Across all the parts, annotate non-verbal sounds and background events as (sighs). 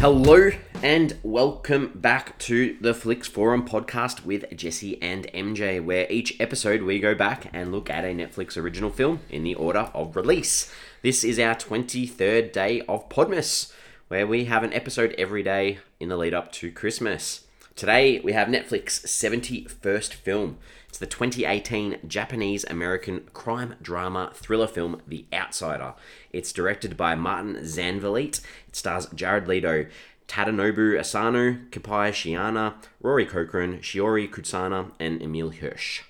Hello and welcome back to the Flicks Forum podcast with Jesse and MJ, where each episode we go back and look at a Netflix original film in the order of release. This is our 23rd day of Podmas, where we have an episode every day in the lead up to Christmas. Today we have Netflix 71st film. It's the 2018 Japanese American crime drama thriller film The Outsider. It's directed by Martin Zandvliet. It stars Jared Leto, Tadanobu Asano, Kippei Shiina, Rory Cochrane, Shiori Kutsuna, and Emile Hirsch.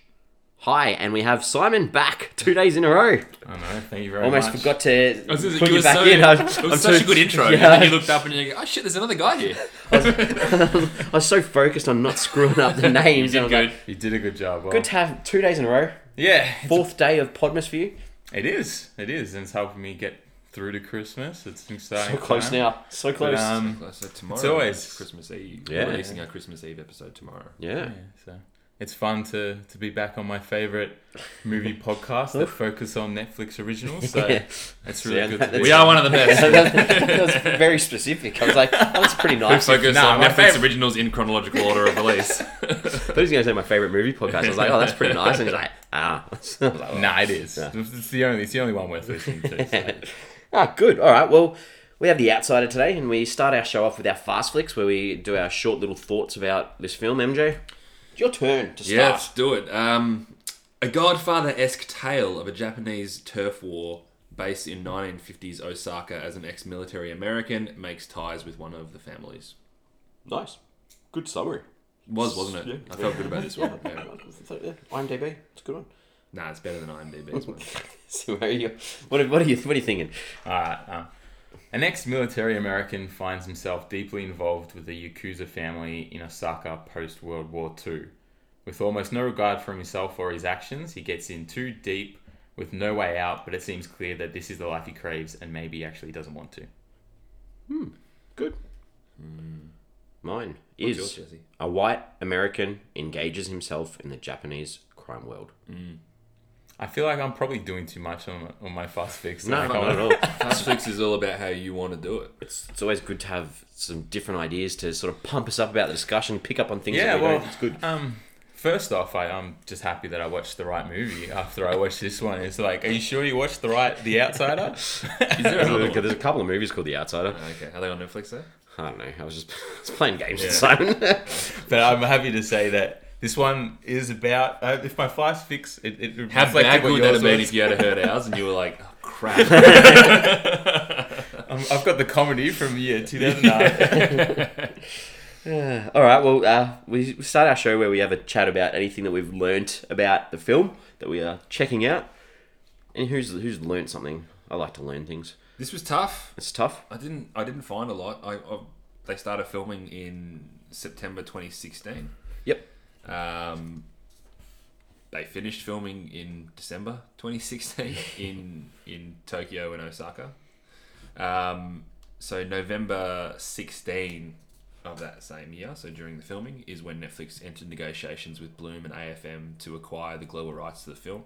Hi, and we have Simon back two days in a row. I know. Thank you very much. Almost much. forgot to I was gonna say, put you you back so, in. I, it was I'm such so- a good intro. Yeah. And then you looked up and you go, oh shit, there's another guy here. (laughs) I was so focused on not screwing up the (laughs) names. You did good. like, You did a good job. Well, good to have two days in a row. yeah, it's- Fourth day of Podmas for you. it is. It is, and it's helping me get through to Christmas. It's an exciting. So close time. now. So But, close. um, So tomorrow It's always- Christmas Eve. Yeah. We're releasing our Christmas Eve episode tomorrow. yeah. yeah, so it's fun to to be back on my favorite movie (laughs) podcast that focus on Netflix originals. So Yeah. it's really Yeah, good. that- To be We are one of the (laughs) best. that was very specific. I was like, that was pretty We nice. focus Nah, on my Netflix favorite- originals in chronological order of release. (laughs) I thought he was going to say my favorite movie podcast. I was like, oh, that's pretty nice. And he's like, ah. I was like, well, Nah, it is. Yeah. It's the only. It's the only one worth listening to. So. ah, good. All right. Well, we have The Outsider today, and we start our show off with our fast flicks, where we do our short little thoughts about this film. MJ, it's your turn to start. yeah, let's do it. Um, a Godfather-esque tale of a Japanese turf war based in 1950s Osaka as an ex-military American makes ties with one of the families. Nice. Good summary. Was, wasn't it? I felt good about this one. (laughs) Yeah. Yeah. IMDb. It's a good one. Nah, it's better than IMDb's one. (laughs) So where are you? What, are- what are you? What are you thinking? Alright. Um, an ex military American finds himself deeply involved with the Yakuza family in Osaka post World War II. With almost no regard for himself or his actions, he gets in too deep with no way out, but it seems clear that this is the life he craves and maybe he actually doesn't want to. Hmm. Good. Mine What's is yours, a white American engages himself in the Japanese crime world. I feel like I'm probably doing too much on, on my fast flicks. No, Like, not I at (laughs) all. Fast Flicks is all about how you want to do it. It's, it's always good to have some different ideas to sort of pump us up about the discussion, pick up on things. Yeah, that we well, don't. it's good. Um, first off, I, I'm just happy that I watched the right movie after I watched this one. It's like, are you sure you watched the right The Outsider? (laughs) There another one? There's a couple of movies called The Outsider. Okay, are they on Netflix there? I don't know. I was just, (laughs) I was playing games with Simon. but I'm happy to say that this one is about. Uh, if my fast flicks, it, it How bad what would that have been if you had heard ours and you were like, oh, crap. (laughs) (laughs) Um, I've got the comedy from year 2009. (laughs) Yeah. All right. Well, uh, we we start our show where we have a chat about anything that we've learnt about the film that we are checking out, and who's who's learnt something. I like to learn things. this was tough. It's tough. I didn't. I didn't find a lot. I, I they started filming in September 2016. Yep. Um, they finished filming in December 2016 (laughs) in in Tokyo and Osaka. Um, so November 16 of that same year, so during the filming, is when Netflix entered negotiations with Bloom and AFM to acquire the global rights to the film.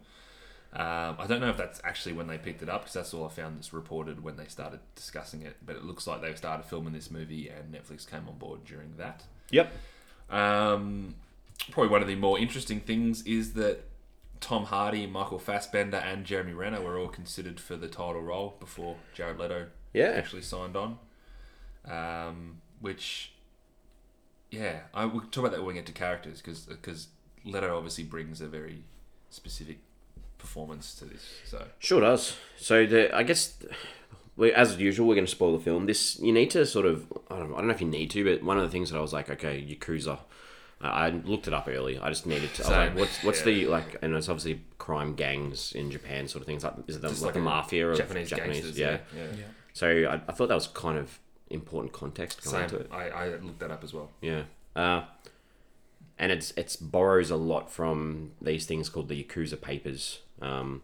Um, I don't know if that's actually when they picked it up because that's all I found that's reported when they started discussing it. But it looks like they started filming this movie and Netflix came on board during that. Yep. Um, probably one of the more interesting things is that Tom Hardy, Michael Fassbender, and Jeremy Renner were all considered for the title role before Jared Leto Yeah. actually signed on. Um, which, yeah, I will talk about that when we get to characters because Leto obviously brings a very specific performance to this. So Sure does. So the I guess we, as usual we're going to spoil the film. This you need to sort of I don't, I don't know if you need to, but one of the things that I was like, okay, Yakuza. I I looked it up early. I just needed to. I was like, what's what's Yeah. the like? And it's obviously crime gangs in Japan, sort of things. Like is it the, like, like the a mafia of Japanese, Japanese? gangsters, yeah. yeah, yeah. So I, I thought that was kind of important context going Same. into it. I, I looked that up as well. Yeah. Uh, and it's it's borrows a lot from these things called the Yakuza papers, um,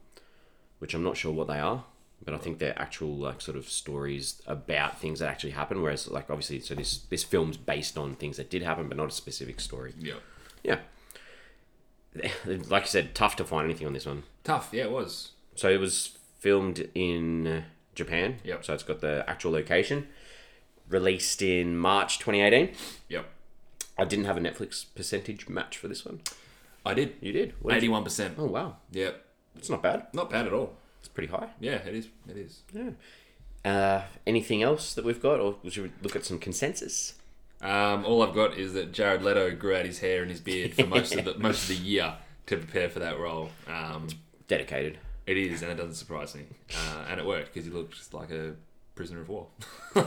which I'm not sure what they are, but I think they're actual like sort of stories about things that actually happen. Whereas like obviously, so this this film's based on things that did happen, but not a specific story. Yeah. Yeah. Like I said, tough to find anything on this one. Tough. Yeah, it was. So it was filmed in Japan. Yep. So it's got the actual location. released in March 2018. Yep. I didn't have a Netflix percentage match for this one. I did. You did? What did you- Eighty-one percent. Oh, wow. Yep. It's not bad. Not bad at all. Pretty high. Yeah, it is. It is. Yeah. Uh, anything else that we've got, or should we look at some consensus? Um, all I've got is that Jared Leto grew out his hair and his beard for most of the (laughs) most of the year to prepare for that role. Um, Dedicated. it is, and it doesn't surprise me. Uh, and it worked because he looked just like a prisoner of war. (laughs) um,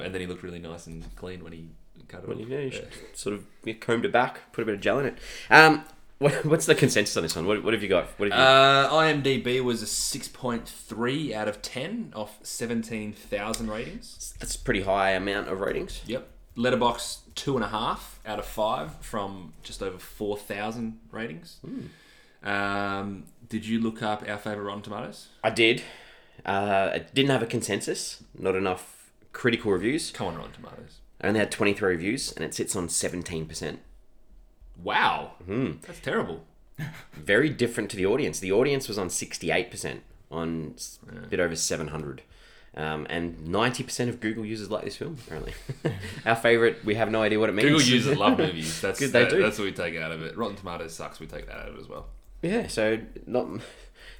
and then he looked really nice and clean when he cut it Well, off. you know, you Yeah. sort of combed it back, put a bit of gel in it. Um, what, what's the consensus on this one? What, what have you got? What have you? Uh, IMDb was a 6.3 out of 10 off 17,000 ratings. That's a pretty high amount of ratings. Yep. Letterboxd two and a half out of five from just over 4,000 ratings. Um, did you look up our favorite Rotten Tomatoes? I did. Uh, it didn't have a consensus. Not enough critical reviews. Come on, Rotten Tomatoes. I only had 23 reviews, and it sits on 17%. Wow. That's terrible. (laughs) Very different to the audience. The audience was on 68%, on a bit over 700. Um, and 90% of Google users like this film, apparently. (laughs) Our favourite, we have no idea what it means. Google users love (laughs) movies. That's Good, they that- do. That's what we take out of it. Rotten Tomatoes sucks. We take that out of it as well. Yeah, so not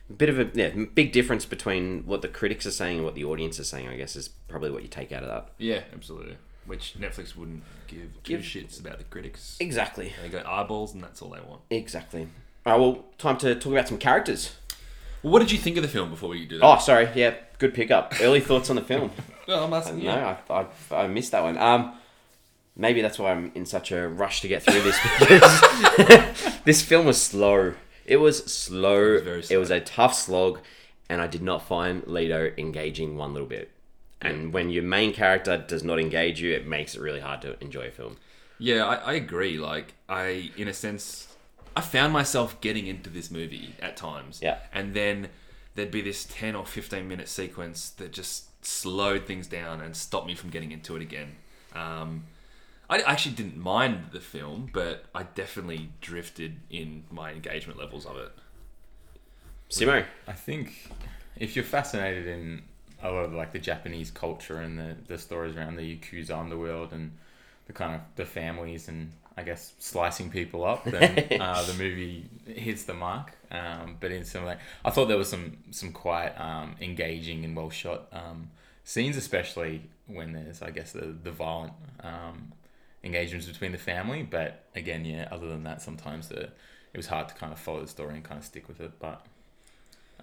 a bit of a yeah, big difference between what the critics are saying and what the audience is saying. I guess is probably what you take out of that. Yeah, absolutely. Which Netflix wouldn't give two Give- shits about the critics. Exactly. They got eyeballs, and that's all they want. Exactly. All right, well, time to talk about some characters. Well, what did you think of the film before we do that? Oh, sorry. Yeah, good pickup. Early (laughs) thoughts on the film. well, I'm asking you. No, I, I, I missed that one. Um, maybe that's why I'm in such a rush to get through this because (laughs) this film was slow. It was slow. It was very It was slow. a tough slog, and I did not find Leto engaging one little bit. And when your main character does not engage you, it makes it really hard to enjoy a film. Yeah, I, I agree. Like, I, in a sense, I found myself getting into this movie at times. Yeah. And then there'd be this 10 or 15 minute sequence that just slowed things down and stopped me from getting into it again. Um, I actually didn't mind the film, but I definitely drifted in my engagement levels of it. Simo, I think if you're fascinated in a lot of like the Japanese culture and the, the stories around the Yakuza underworld and the kind of the families and I guess slicing people up, (laughs) then uh, the movie hits the mark. Um, but in some way, I thought there was some some quite um, engaging and well shot um, scenes, especially when there's I guess the the violent um, engagements between the family. But again, yeah, other than that, sometimes the it was hard to kind of follow the story and kind of stick with it. But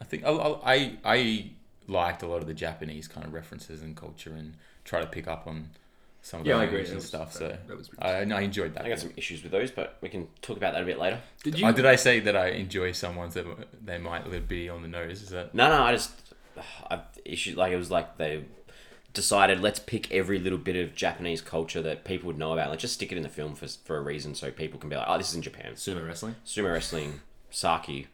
I think I, I I liked a lot of the Japanese kind of references and culture and try to pick up on some of Yeah, the I language and was- stuff. that- so that was I, I enjoyed that. I got some issues with those, but we can talk about that a bit later. Did you? Oh, did I say that I enjoy some ones that they might be on the nose? Is that No, no, I just (sighs) I issued like it was like they decided let's pick every little bit of Japanese culture that people would know about. Let's just stick it in the film for for a reason, so people can be like, oh, this is in Japan. Sumo wrestling? Sumo wrestling, sake,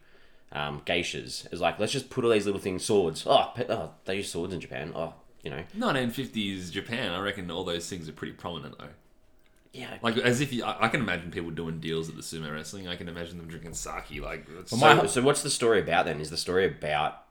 um, geishas is like let's just put all these little things, swords. Oh, pe- oh, they use swords in Japan. Oh, you know, 1950s Japan, I reckon all those things are pretty prominent though. yeah. Like as if you, I, I can imagine people doing deals at the sumo wrestling. I can imagine them drinking sake. Like it's So, so, so what's the story about then? Is the story about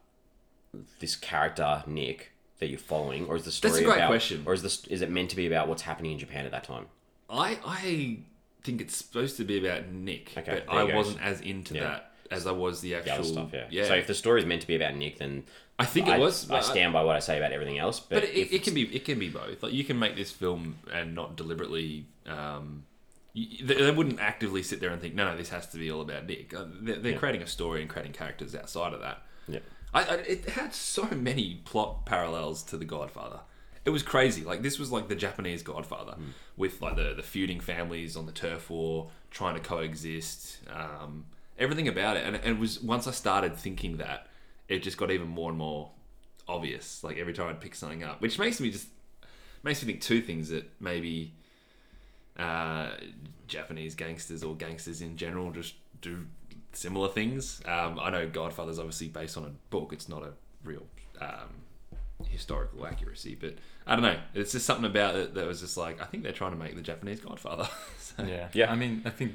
this character Nick that you're following, or is the story That's a great about, question. or is this is it meant to be about what's happening in Japan at that time? I I think it's supposed to be about Nick, Okay, but there you I go. wasn't as into Yeah. that as I was the The actual other stuff, yeah. yeah. So if the story is meant to be about Nick, then I think it I, was. I stand by what I say about everything else. But, But it, it can be it can be both. Like you can make this film and not deliberately. Um, you, they, they wouldn't actively sit there and think, no, no, this has to be all about Nick. Uh, they're they're Yeah. creating a story and creating characters outside of that. Yeah. I, I, it had so many plot parallels to The Godfather. It was crazy. Like this was like the Japanese Godfather, Hmm. with like the the feuding families on the turf war trying to coexist. Um, everything about it, and, and it was once I started thinking that, it just got even more and more obvious. Like every time I'd pick something up, which makes me just makes me think two things that maybe uh, Japanese gangsters or gangsters in general just do similar things. Um, I know Godfather's obviously based on a book; it's not a real um, historical accuracy, but I don't know. It's just something about it that was just like I think they're trying to make the Japanese Godfather. (laughs) so, Yeah, Yeah. I mean, I think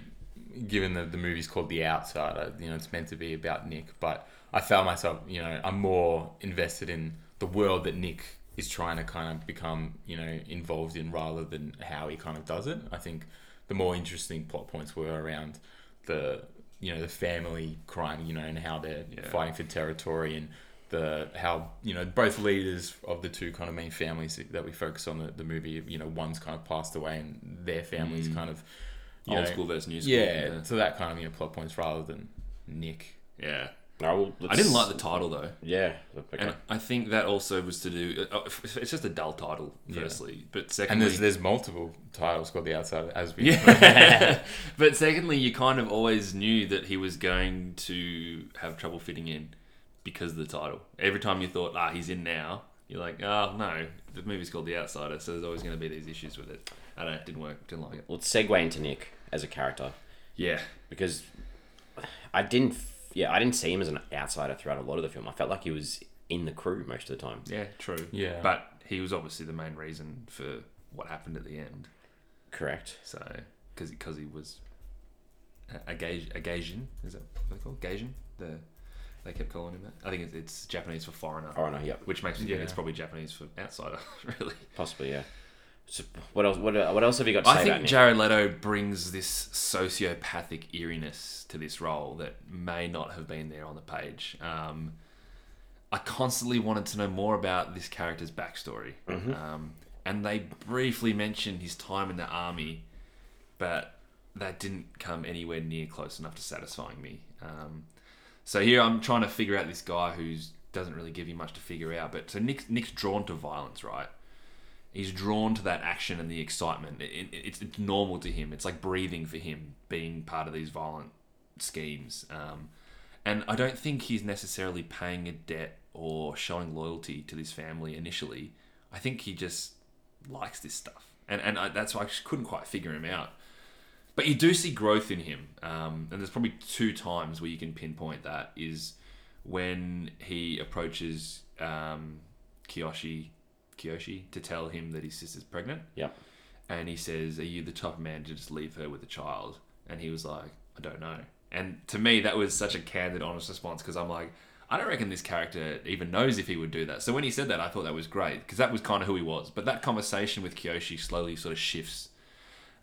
given that the movie's called The Outsider, you know, it's meant to be about Nick, but I found myself, you know, I'm more invested in the world that Nick is trying to kind of become you know involved in rather than how he kind of does it. I think the more interesting plot points were around the you know the family crime, you know, and how they're Yeah. fighting for territory and the how you know both leaders of the two kind of main families that we focus on the, the movie. You know, one's kind of passed away and their family's Mm. kind of you Old know, school versus new school. yeah, so that kind of you know plot points rather than Nick. yeah. No, well, I didn't like the title though. Yeah. Okay. And I think that also was to do. uh, It's just a dull title, Yeah. firstly, but And secondly, there's there's multiple titles called The Outsider as we yeah. (laughs) but secondly, you kind of always knew that he was going to have trouble fitting in because of the title. Every time you thought, ah, he's in now, you're like, oh no, the movie's called The Outsider, so there's always going to be these issues with it. I don't know, it didn't work, didn't like it. Let's segue into Nick as a character Yeah, because I didn't. Yeah, I didn't see him as an outsider throughout a lot of the film. I felt like he was in the crew most of the time. yeah, true. Yeah. But he was obviously the main reason for what happened at the end. Correct. So, because because he was uh, a, a, Gage, a Gaijin, is that what they call Gaijin? The they kept calling him that. I think it's, it's Japanese for foreigner. Oh no, yep, Which makes me think Yeah. it's probably Japanese for outsider, (laughs) really. possibly yeah. What else? What, what else have you got to say I think Nick? Jared Leto brings this sociopathic eeriness to this role that may not have been there on the page. Um, I constantly wanted to know more about this character's backstory. Um, and they briefly mentioned his time in the army, but that didn't come anywhere near close enough to satisfying me. Um, so here I'm trying to figure out this guy who doesn't really give you much to figure out. But so Nick, Nick's drawn to violence, right? He's drawn to that action and the excitement. It, it, it's, it's normal to him. It's like breathing for him, being part of these violent schemes. Um, and I don't think he's necessarily paying a debt or showing loyalty to this family initially. I think he just likes this stuff, and and I, that's why I couldn't quite figure him out. But you do see growth in him, um, and there's probably two times where you can pinpoint that is when he approaches um, Kiyoshi, Kiyoshi to tell him that his sister's pregnant, Yep. and he says, "Are you the type of man to just leave her with a child?" And he was like, "I don't know." And to me, that was such a candid, honest response because I'm like, I don't reckon this character even knows if he would do that. So when he said that, I thought that was great because that was kind of who he was. But that conversation with Kyoshi slowly sort of shifts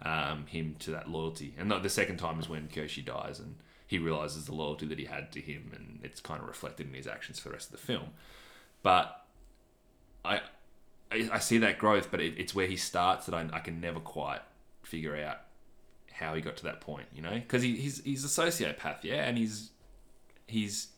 um, him to that loyalty. And the the second time is when Kyoshi dies and he realizes the loyalty that he had to him, and it's kind of reflected in his actions for the rest of the film. But I I, I see that growth, but it, it's where he starts that I, I can never quite figure out how he got to that point. You know, because he, he's he's a sociopath, yeah, and he's he's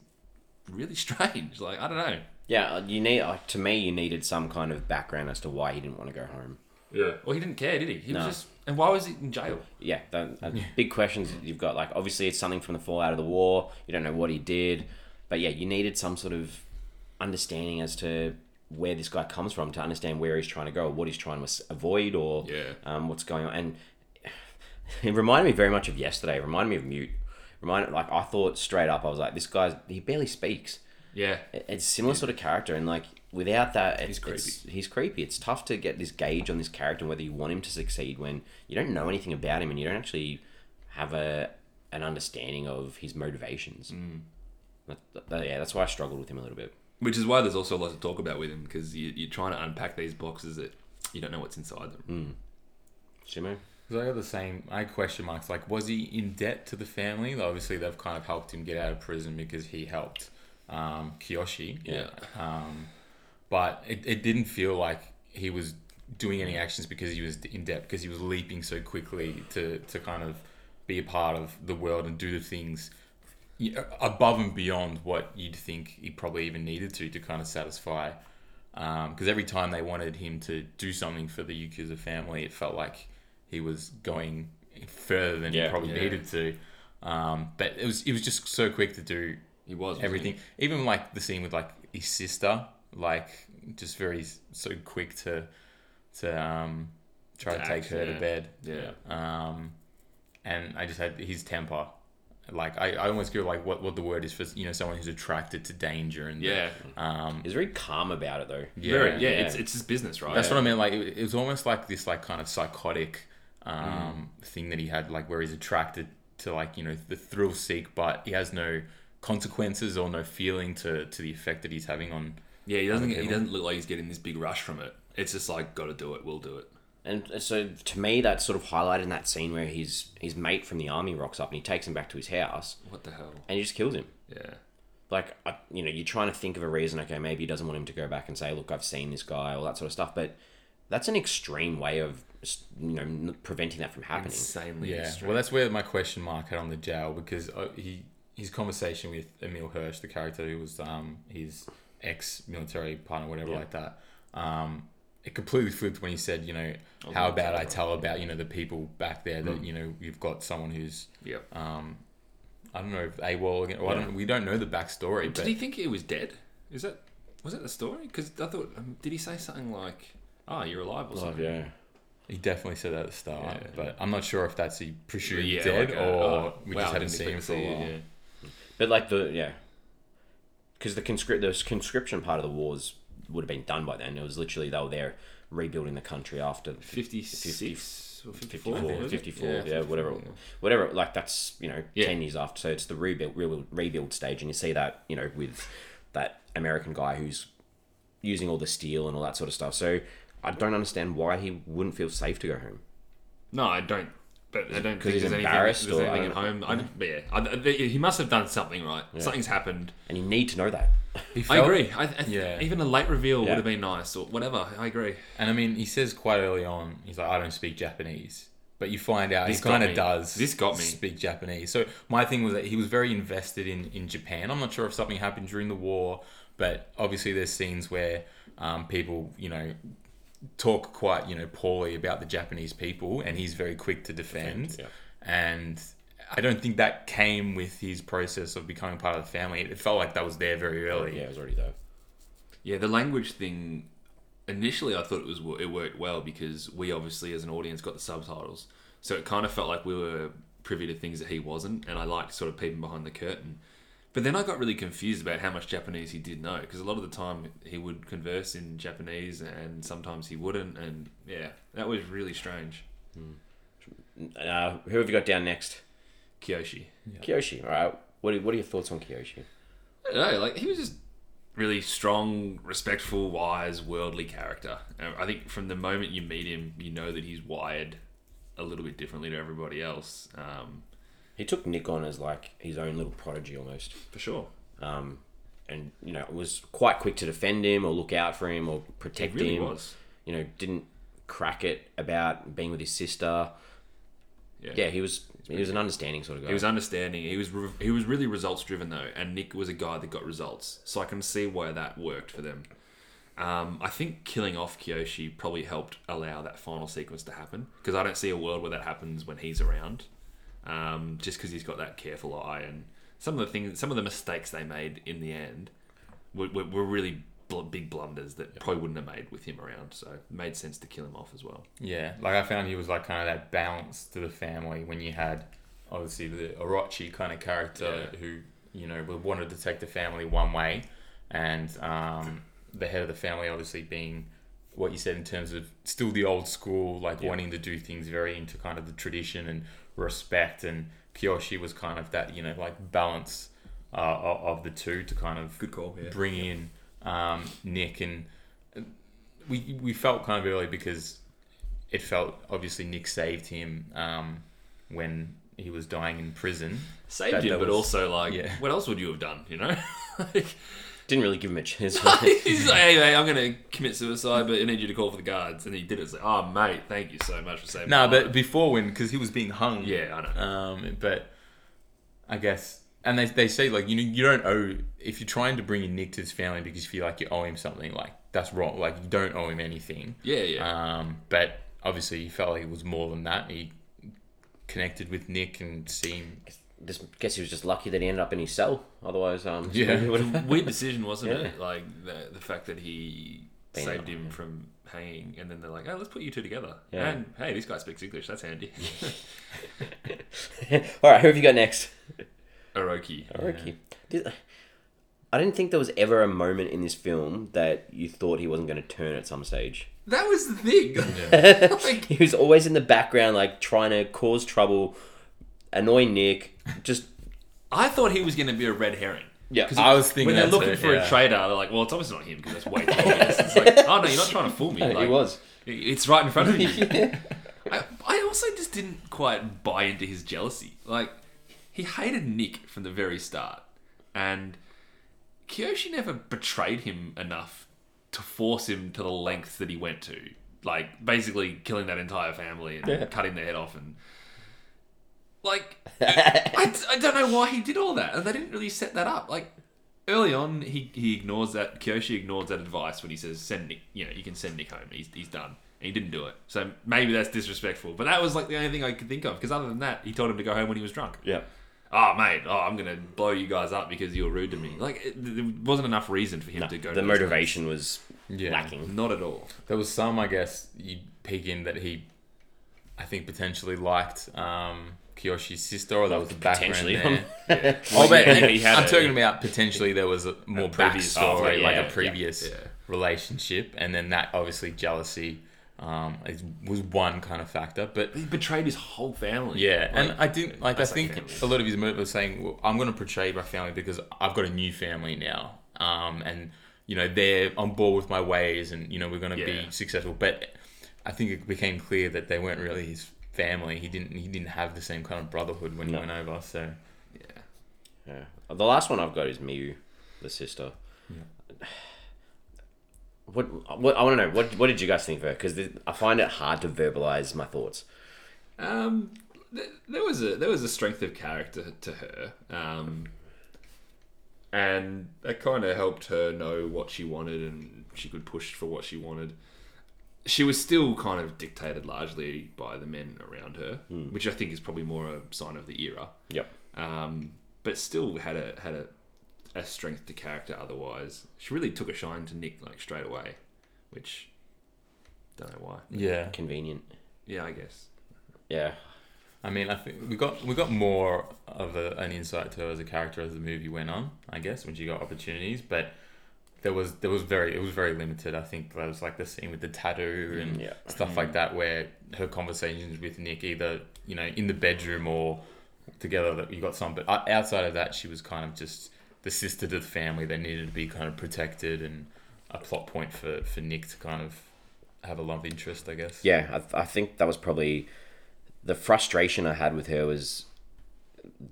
really (laughs) strange. Like I don't know. Yeah, uh, you need uh, to me. You needed some kind of background as to why he didn't want to go home. Yeah. Well, he didn't care, did he? He No. was just. And why was he in jail? Yeah, that, that big questions you've got. Like, obviously, it's something from the fallout of the war. You don't know what he did, but yeah, you needed some sort of understanding as to where this guy comes from to understand where he's trying to go, or what he's trying to avoid, or Yeah. um, what's going on. And (sighs) it reminded me very much of yesterday. It reminded me of Mute. Reminded like I thought straight up. I was like, this guy he barely speaks. Yeah. It's a similar sort of character, and like without that, it's, He's creepy. It's, he's creepy. It's tough to get this gauge on this character and whether you want him to succeed when you don't know anything about him and you don't actually have a an understanding of his motivations. Mm. That, that- yeah, that's why I struggled with him a little bit. Which is why there's also a lot to talk about with him because you, you're trying to unpack these boxes that you don't know what's inside them. Shimo? Because I got the same. I question marks. Like, was he in debt to the family? Obviously, they've kind of helped him get out of prison because he helped um, Kiyoshi. Yeah. Um, but it, it didn't feel like he was doing any actions because he was in debt because he was leaping so quickly to, to kind of be a part of the world and do the things y- above and beyond what you'd think he probably even needed to to kind of satisfy. Because every time they wanted him to do something for the Yakuza family, it felt like he was going further than Yeah. he probably Yeah. needed to. Um, but it was it was just so quick to do He was wasn't everything. Even like the scene with like his sister, like just very so quick to to um try To to, take act, her yeah. to bed. Yeah. Um, and I just had his temper. Like I, I almost feel like what, what the word is for you know someone who's attracted to danger and Yeah. um He's very calm about it though. yeah Very, yeah, yeah. It's, it's his business, right? that's what I mean. Like it, it was almost like this like kind of psychotic um, thing that he had, like where he's attracted to like you know the thrill seek, but he has no consequences or no feeling to to the effect that he's having on Yeah, he doesn't. He doesn't look like he's getting this big rush from it. It's just like, got to do it. We'll do it. And so to me, that's sort of highlighted in that scene where his his mate from the army rocks up and he takes him back to his house What the hell? and he just kills him. Yeah. Like, I, you know, you're trying to think of a reason. Okay, maybe he doesn't want him to go back and say, "Look, I've seen this guy," all that sort of stuff. But that's an extreme way of, you know, preventing that from happening. Insanely Yeah, extreme. well, that's where my question mark had on the jail because uh, he his conversation with Emile Hirsch, the character who was um, his ex-military partner, whatever Yeah. like that. Um, it completely flipped when he said, you know, how about I tell about you know the people back there that you know you've got someone who's Yep. um, I don't know if AWOL again. Or I don't, we don't know the backstory, Did but he think he was dead? Is that was that the story? Because I thought, um, did he say something like, "Oh, you're alive" or Oh, something? yeah. he definitely said that at the start. Yeah. But I'm not sure if that's he presumed Yeah, dead like, uh, or oh, we wow, just haven't seen him for a while. yeah. But like the yeah, because the conscript the conscription part of the wars would have been done by then. It was literally they were there rebuilding the country after 56 or 54, 54, 54, yeah, whatever, 54, yeah. whatever. Like that's you know Yeah. ten years after, so it's the rebuild, rebuild rebuild stage, and you see that you know with that American guy who's using all the steel and all that sort of stuff. So I don't understand why he wouldn't feel safe to go home. No, I don't. But I don't 'Cause think he's there's anything, embarrassed there's or- anything I at don't- home. I, but yeah, I, I- he must have done something right. Something's happened. And you need to know that. He I agree. I, I, Yeah. Even a late reveal Yeah. would have been nice or whatever. I agree. And I mean, he says quite early on, he's like, I don't speak Japanese. But you find out This he kind of does. This got me. speak Japanese. So my thing was that he was very invested in in Japan. I'm not sure if something happened during the war, but obviously there's scenes where um, people, you know, talk quite, you know, poorly about the Japanese people, and he's very quick to defend. Defend, And I don't think that came with his process of becoming part of the family. It felt like that was there very early. Yeah, it was already there. Yeah, the language thing. Initially, I thought it was it worked well because we obviously, as an audience, got the subtitles, so it kind of felt like we were privy to things that he wasn't, and I liked sort of peeping behind the curtain. But then I got really confused about how much Japanese he did know because a lot of the time he would converse in Japanese and sometimes he wouldn't, and yeah, that was really strange. Uh, who have you got down next? Kyoshi. Kiyoshi. All right. What are, what are your thoughts on Kiyoshi? I don't know, like he was just really strong, respectful, wise, worldly character. I think from the moment you meet him, you know that he's wired a little bit differently to everybody else. Um, He took Nick on as like his own little prodigy almost. for sure. Um, and you know was quite quick to defend him or look out for him or protect really him. was. You know, didn't crack it about being with his sister. Yeah. Yeah, he was. He was an understanding sort of guy. He was understanding. He was re- he was really results driven though, and Nick was a guy that got results. So I can see why that worked for them. Um, I think killing off Kyoshi probably helped allow that final sequence to happen because I don't see a world where that happens when he's around. Um, just because he's got that careful eye and some of the things, some of the mistakes they made in the end were, were, were really bl- big blunders that probably wouldn't have made with him around. So it made sense to kill him off as well. Yeah, like I found he was like kind of that balance to the family when you had obviously the Orochi kind of character Yeah. who you know wanted to take the family one way, and um, the head of the family obviously being what you said in terms of still the old school, like Yeah. wanting to do things very into kind of the tradition and respect, and Kyoshi was kind of that you know like balance uh, of, the two to kind of Good call. Yeah. bring in um, Nick and we we felt kind of early because it felt obviously Nick saved him um, when he was dying in prison. Saved That- him, that but was- also like, yeah. what else would you have done? You know. (laughs) Like, Didn't really give him a chance. (laughs) He's (laughs) like, hey, mate, I'm going to commit suicide, but I need you to call for the guards. And he did it. It's like, oh, mate, thank you so much for saving me. No, my but life." before when because he was being hung. Yeah, I know. Um, but I guess. And they, they say like you know you don't owe if you're trying to bring in Nick to his family because you feel like you owe him something like that's wrong like you don't owe him anything Yeah, yeah. Um, but obviously, he felt like it was more than that. He connected with Nick and seen. Just guess he was just lucky that he ended up in his cell. Otherwise, um, Yeah. (laughs) he would've- a weird decision, wasn't Yeah. it? Like, the, the fact that he Been saved up, him yeah. from hanging, and then they're like, oh, let's put you two together. Yeah. And, hey, this guy speaks English. That's handy. (laughs) (laughs) All right, who have you got next? Oroki. Oroki. Did- I didn't think there was ever a moment in this film that you thought he wasn't going to turn at some stage. That was the thing. like, He was always in the background, like trying to cause trouble, annoy Nick. Just I thought he was going to be a red herring. Yeah, 'Cause I was thinking when they're that looking too, for yeah. a traitor, they're like, "Well, it's obviously not him because that's way (laughs) too obvious." It's like, "Oh no, you're not trying to fool me." (laughs) Like, he was. It's right in front of you. (laughs) I, I also just didn't quite buy into his jealousy. Like, he hated Nick from the very start, and Kyoshi never betrayed him enough to force him to the lengths that he went to. Like, basically killing that entire family and Yeah. cutting their head off and. Like, (laughs) I, I don't know why he did all that, and they didn't really set that up. Like, early on, he, he ignores that. Kyoshi ignores that advice when he says, "Send Nick, you know, you can send Nick home. He's, he's done." And he didn't do it, so maybe that's disrespectful. But that was like the only thing I could think of, because other than that, he told him to go home when he was drunk. Yeah. Oh mate, oh I'm gonna blow you guys up because you were rude to me. Like, it, there wasn't enough reason for him No, to go. the to those motivation was Yeah. lacking. not at all. There was some, I guess, you peek in that he, I think, potentially liked um, Kiyoshi's sister, or there was a background Potentially. there. Yeah. (laughs) Oh, but Yeah, I'm a- talking about potentially there was a more previous- backstory, oh, yeah, like a previous yeah. relationship, and then that obviously jealousy um, is, was one kind of factor. But He betrayed his whole family. yeah, and I didn't like. I that's like think family. a lot of his motive was saying, well, "I'm going to portray my family because I've got a new family now, um, and you know they're on board with my ways, and you know we're going to Yeah. be successful." But I think it became clear that they weren't really his family. He didn't. He didn't have the same kind of brotherhood when No. he went over. So yeah. Yeah. The last one I've got is Miyu, the sister. What, what I want to know what what did you guys think of her? Because I find it hard to verbalize my thoughts. Um, th- there was a there was a strength of character to her, um, and that kind of helped her know what she wanted, and she could push for what she wanted. She was still kind of dictated largely by the men around her, which I think is probably more a sign of the era. Yep. Um, but still had a had a, a strength to character. Otherwise, she really took a shine to Nick like straight away, which don't know why. yeah, Convenient. Yeah, I guess. Yeah. I mean, I think we got we got more of a, an insight to her as a character as the movie went on. I guess when she got opportunities, but there was there was very it was very limited. I think there was like the scene with the tattoo mm, and Yeah. stuff like mm. that, where her conversations with Nick either you know in the bedroom or together that you got some. But uh, outside of that, she was kind of just the sister to the family. They needed to be kind of protected and a plot point for for Nick to kind of have a love interest. I guess. Yeah, I, I think that was probably the frustration I had with her was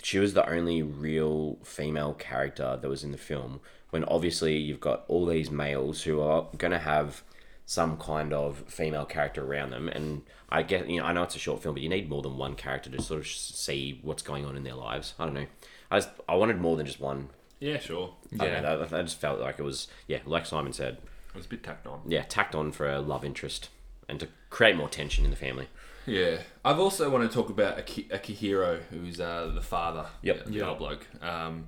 she was the only real female character that was in the film. When obviously you've got all these males who are going to have some kind of female character around them, and I get you know I know it's a short film, but you need more than one character to sort of see what's going on in their lives. I don't know. I just I wanted more than just one. Yeah, sure. I, Yeah. don't know, I, I just felt like it was yeah, like Simon said, It was a bit tacked on. yeah, tacked on for a love interest and to create more tension in the family. Yeah, I've also want to talk about Aki- Akihiro, who's uh, the father. Yep. the Yeah. old bloke. Um,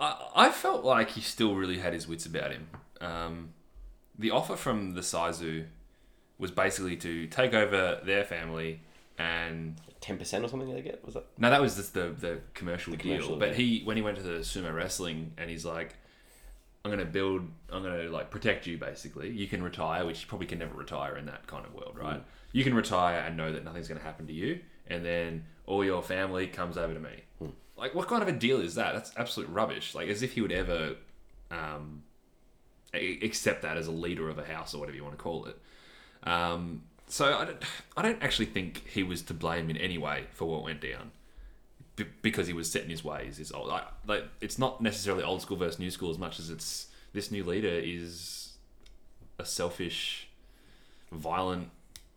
I I felt like he still really had his wits about him. Um, the offer from the Saizu was basically to take over their family and Ten percent or something they get was that? no, that was just the the commercial, commercial, deal. But he when he went to the sumo wrestling and he's like, I'm gonna build, I'm gonna like protect you. Basically, you can retire, which you probably can never retire in that kind of world, right? You can retire and know that nothing's gonna happen to you, and then all your family comes over to me. Like, what kind of a deal is that? That's absolute rubbish. Like, as if he would ever um, accept that as a leader of a house or whatever you want to call it. Um, so I don't, I don't actually think he was to blame in any way for what went down, B- because he was set in his ways. Is old. Like it's not necessarily old school versus new school as much as it's this new leader is a selfish, violent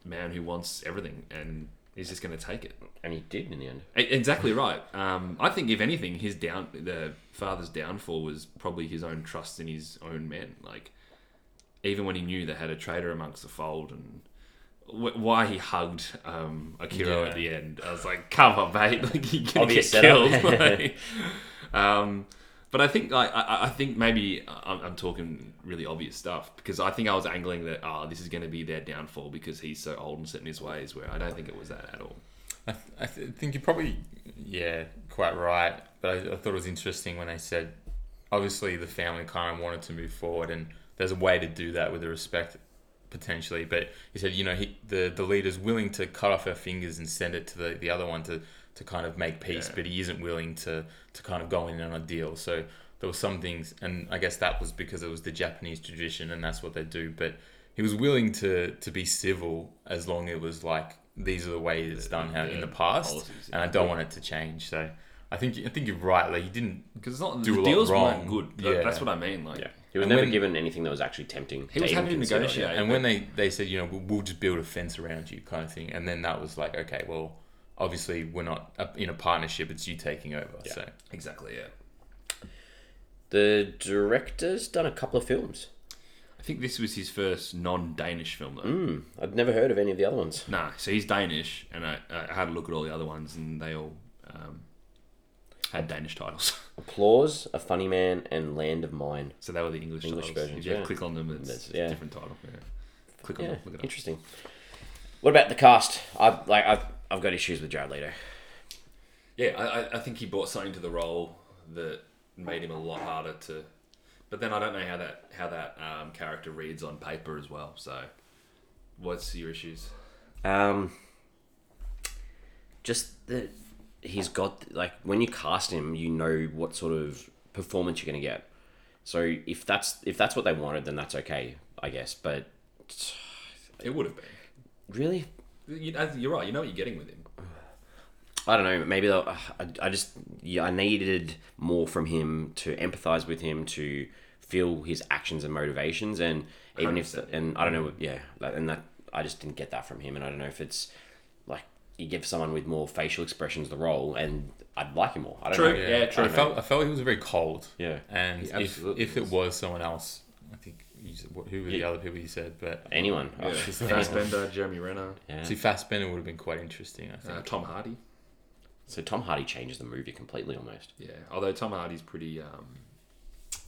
man who wants everything and he's just going to take it. And he did in the end. Exactly right. Um, I think if anything, his down the father's downfall was probably his own trust in his own men. Like even when he knew they had a traitor amongst the fold, and wh- why he hugged um, Akira Yeah. at the end, I was like, "Come on, mate! (laughs) Like you're gonna Obvious get setup. killed." (laughs) (laughs) like, um, but I think like I, I think maybe uh, I'm, I'm talking really obvious stuff because I think I was angling that oh this is going to be their downfall because he's so old and set in his ways. Where I don't think it was that at all. I, th- I th- think you're probably, yeah, quite right. But I, I thought it was interesting when they said, obviously, the family kind of wanted to move forward, and there's a way to do that with the respect potentially. But he said, you know, he, the the leader's willing to cut off her fingers and send it to the, the other one to to kind of make peace, Yeah. but he isn't willing to to kind of go in on a deal. So there were some things, and I guess that was because it was the Japanese tradition, and that's what they do. But he was willing to to be civil as long as it was like these are the ways it's done how, in the the past, policies, and I don't want it to change. So I think I think you're right. Like he didn't Because it's not Do a the lot deals wrong. weren't good. Yeah. That's what I mean. Like, Yeah, he was And never when- given anything that was actually tempting. He was even happy to negotiate. and when they, they said, you know, we'll, we'll just build a fence around you, kind of thing, and then that was like, okay, well, obviously we're not uh, in a partnership; it's you taking over. Yeah. So exactly. Yeah. The director's done a couple of films. I think this was his first non-Danish film though. Hmm, I'd never heard of any of the other ones. Nah, so he's Danish, and I, I had a look at all the other ones, and they all um, had Danish titles. (laughs) Applause, A Funny Man, and Land of Mine. so they were the English, English titles. versions, If you yeah. click on them, it's, That's- it's yeah. a different title. Yeah. Click on Yeah, them. Look it up. interesting. What about the cast? I've like I've, I've got issues with Jared Leto. Yeah, I, I- think he brought something to the role that made him a lot harder to. But then I don't know how that how that um, character reads on paper as well. So, what's your issues? Um, just that he's got like when you cast him, you know what sort of performance you're gonna get. So if that's if that's what they wanted, then that's okay, I guess. But It would have been. really, You, I think you're right. You know what you're getting with him. I don't know. Maybe I, I just yeah, I needed more from him to empathize with him to feel his actions and motivations, and even if 100%. and I don't know, yeah, like, and that I just didn't get that from him, and I don't know if it's like you give someone with more facial expressions the role, and I'd like him more. I don't True. know. Yeah, true. I felt I felt he was very cold. Yeah. and if if it was. was someone else, I think you said, what, who were the Yeah. other people you said? But Anyone. Yeah. Oh, Fassbender, Jeremy Renner, yeah. see, Fassbender would have been quite interesting. I think. uh, Tom Hardy. So Tom Hardy changes the movie completely almost. Yeah, although Tom Hardy's pretty um,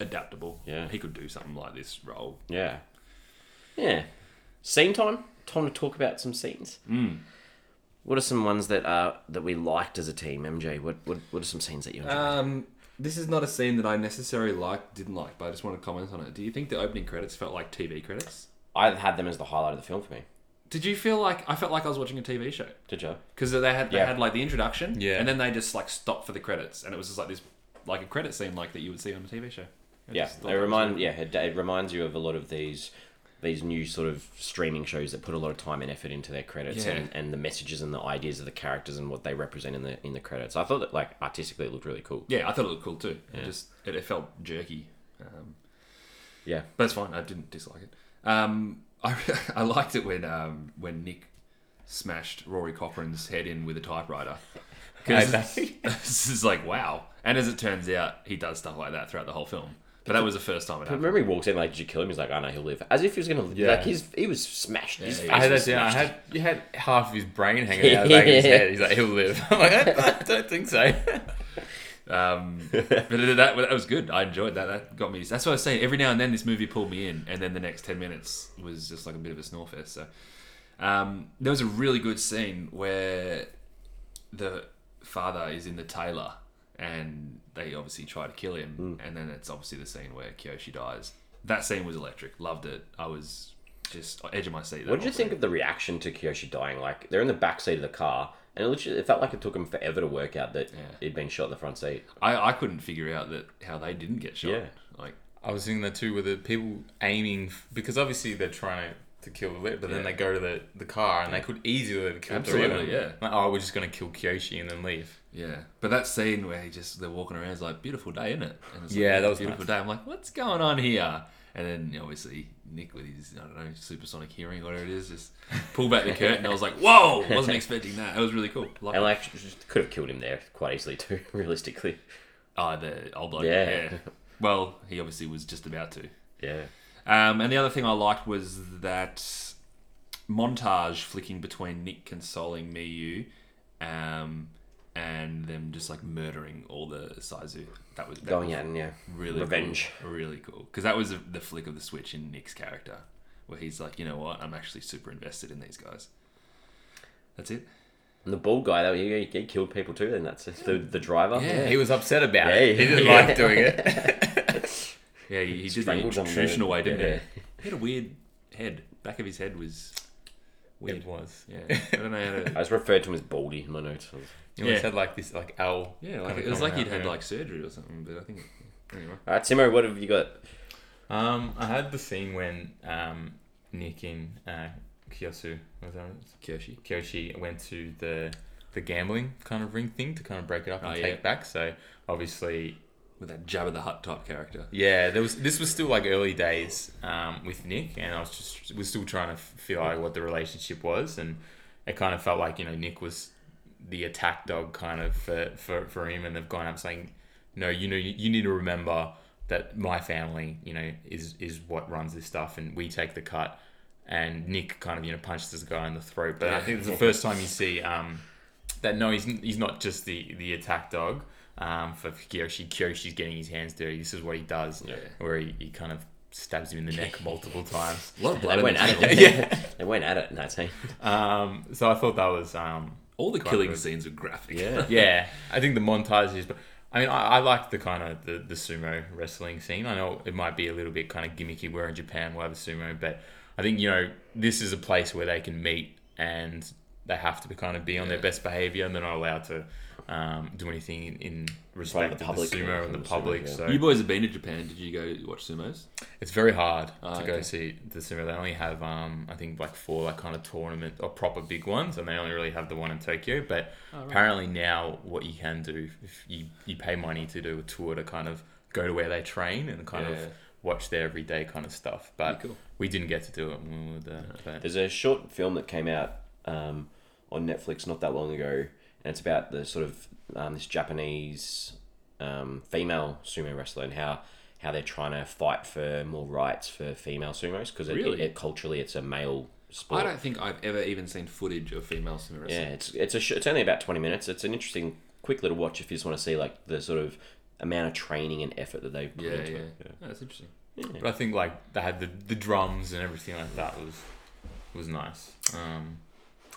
adaptable. Yeah. he could do something like this role. Yeah. Yeah. Scene time. Time to talk about some scenes. Mm. What are some ones that uh that we liked as a team, MJ? What what, what are some scenes that you enjoyed? Um, this is not a scene that I necessarily liked, didn't like, but I just want to comment on it. Do you think the opening credits felt like TV credits? I had them as the highlight of the film for me. Did you feel like I felt like I was watching a TV show Did you? because they had they Yeah. had like the introduction, Yeah. and then they just like stopped for the credits, and it was just like this like a credit scene like that you would see on a TV show. I Yeah. just thought It that was remind yeah, it, it reminds you of a lot of these these new sort of streaming shows that put a lot of time and effort into their credits Yeah. and, and the messages and the ideas of the characters and what they represent in the in the credits. I thought that like artistically it looked really cool. Yeah, I thought it looked cool too. Yeah. It just it, it felt jerky. Um, Yeah. But it's fine. I didn't dislike it. Um, (laughs) I I liked it when um, when Nick smashed Rory Cochrane's head in with a typewriter. (laughs) Because (laughs) this is like wow. And as it turns out, he does stuff like that throughout the whole film. But that was the first time it happened. remember he walks in like, did you kill him? He's like, oh no, he'll live. As if he was gonna Yeah. like his he was smashed. his Yeah, face yeah. I had was that down. I smashed. had you had half of his brain hanging (laughs) out the back of his head. He's like, he'll live. (laughs) I'm like, I, I don't think so. (laughs) Um, but that, that was good. I enjoyed that. That got me. That's what I was saying. Every now and then, this movie pulled me in, and then the next ten minutes was just like a bit of a snore fest. So um, there was a really good scene where the father is in the tailor, and they obviously try to kill him, hmm. and then it's obviously the scene where Kyoshi dies. That scene was electric. Loved it. I was just edge of my seat. What did you think scene. of the reaction to Kyoshi dying? Like they're in the back seat of the car, and it, literally, it felt like it took him forever to work out that Yeah. he'd been shot in the front seat. I, I couldn't figure out that how they didn't get shot. Yeah. Like I was thinking that too, with the people aiming because obviously they're trying to kill the lip, but then they go to the, the car and they could easily have killed three of them. Absolutely, yeah. Like, oh, we're just gonna kill Kyoshi and then leave. Yeah, but that scene where he just they're walking around is like beautiful day, isn't it? And it's Yeah, like, that was beautiful day. I'm like, what's going on here? And then obviously Nick with his I don't know supersonic hearing, whatever it is, just (laughs) pulled back the curtain. I was like, whoa! Wasn't (laughs) expecting that. It was really cool. Like, And like could have killed him there quite easily too, (laughs) realistically. oh, the old bloke. Yeah. Yeah. Well, he obviously was just about to. Yeah. Um, and the other thing I liked was that montage flicking between Nick consoling Miyu, um, and them just like murdering all the Saizu. That was that Going was and yeah. really Revenge. cool. really cool because that was the, flick of the switch in Nick's character, where he's like, you know what, I'm actually super invested in these guys. That's it. And the bald guy though, he, he killed people too, and that's the the driver. Yeah. He was upset about Yeah, it. He didn't (laughs) yeah. like doing it. (laughs) Yeah, he, he did the Strangled them traditional there. way, didn't Yeah. he? He had a weird head. Back of his head was Weird. It was. Yeah, (laughs) I don't know how to. I just referred to him as Baldy in my notes. He always Yeah. had like this like owl. Yeah, like kinda it was like coming he'd out, had yeah. like surgery or something. But I think anyway. All right, Timo, what have you got? Um, I had the scene when um Nick and uh, Kyosu was that it? Kyoshi. Kyoshi went to the the gambling kind of ring thing to kind of break it up and Oh, take yeah. it back. So obviously, with that Jabba the Hutt type character. yeah, there was this was still like early days um, with Nick, and I was just was still trying to feel out what the relationship was, and it kind of felt like you know Nick was the attack dog kind of for for, for him, and they've gone up saying, no, you know, you, you need to remember that my family, you know, is is what runs this stuff, and we take the cut. And Nick kind of you know punches this guy in the throat, but I think it's the first time you see um, that no, he's he's not just the the attack dog. Um, for Kyoshi, Kyoshi's getting his hands dirty. This is what he does, Yeah. where he, he kind of stabs him in the neck (laughs) multiple times. A lot of blood. They went at it. Yeah. They went at it in that scene. (laughs) Um, so I thought that was um, All the killing good. scenes are graphic. Yeah. (laughs) yeah. I think the montage is, but I mean, I, I like the kind of the, the sumo wrestling scene. I know it might be a little bit kind of gimmicky. We're in Japan, we'll have a sumo, but I think you know this is a place where they can meet and they have to be kind of be on their best behavior, and they're not allowed to um, do anything in, in respect the public, the sumo and the from the sumo, public. yeah. So You boys have been to Japan. Did you go watch sumos? It's very hard Ah, to go see the sumo. They only have, um, I think, like four like kind of tournament or proper big ones, and they only really have the one in Tokyo. But Oh, apparently now, what you can do if you you pay money to do a tour to kind of go to where they train and kind Yeah. of watch their everyday kind of stuff. But cool. we didn't get to do it when we were there. But There's a short film that came out um, on Netflix not that long ago, and it's about the sort of um, this Japanese um, female sumo wrestler and how how they're trying to fight for more rights for female sumos because it, Really? it, culturally it's a male sport. I don't think I've ever even seen footage of female sumo wrestling. Yeah, it's it's a sh- it's only about twenty minutes. It's an interesting, quick little watch if you just want to see like the sort of amount of training and effort that they put Yeah, into yeah. it. Oh, that's interesting. but I think like they had the, the drums and everything like that was was nice. Um,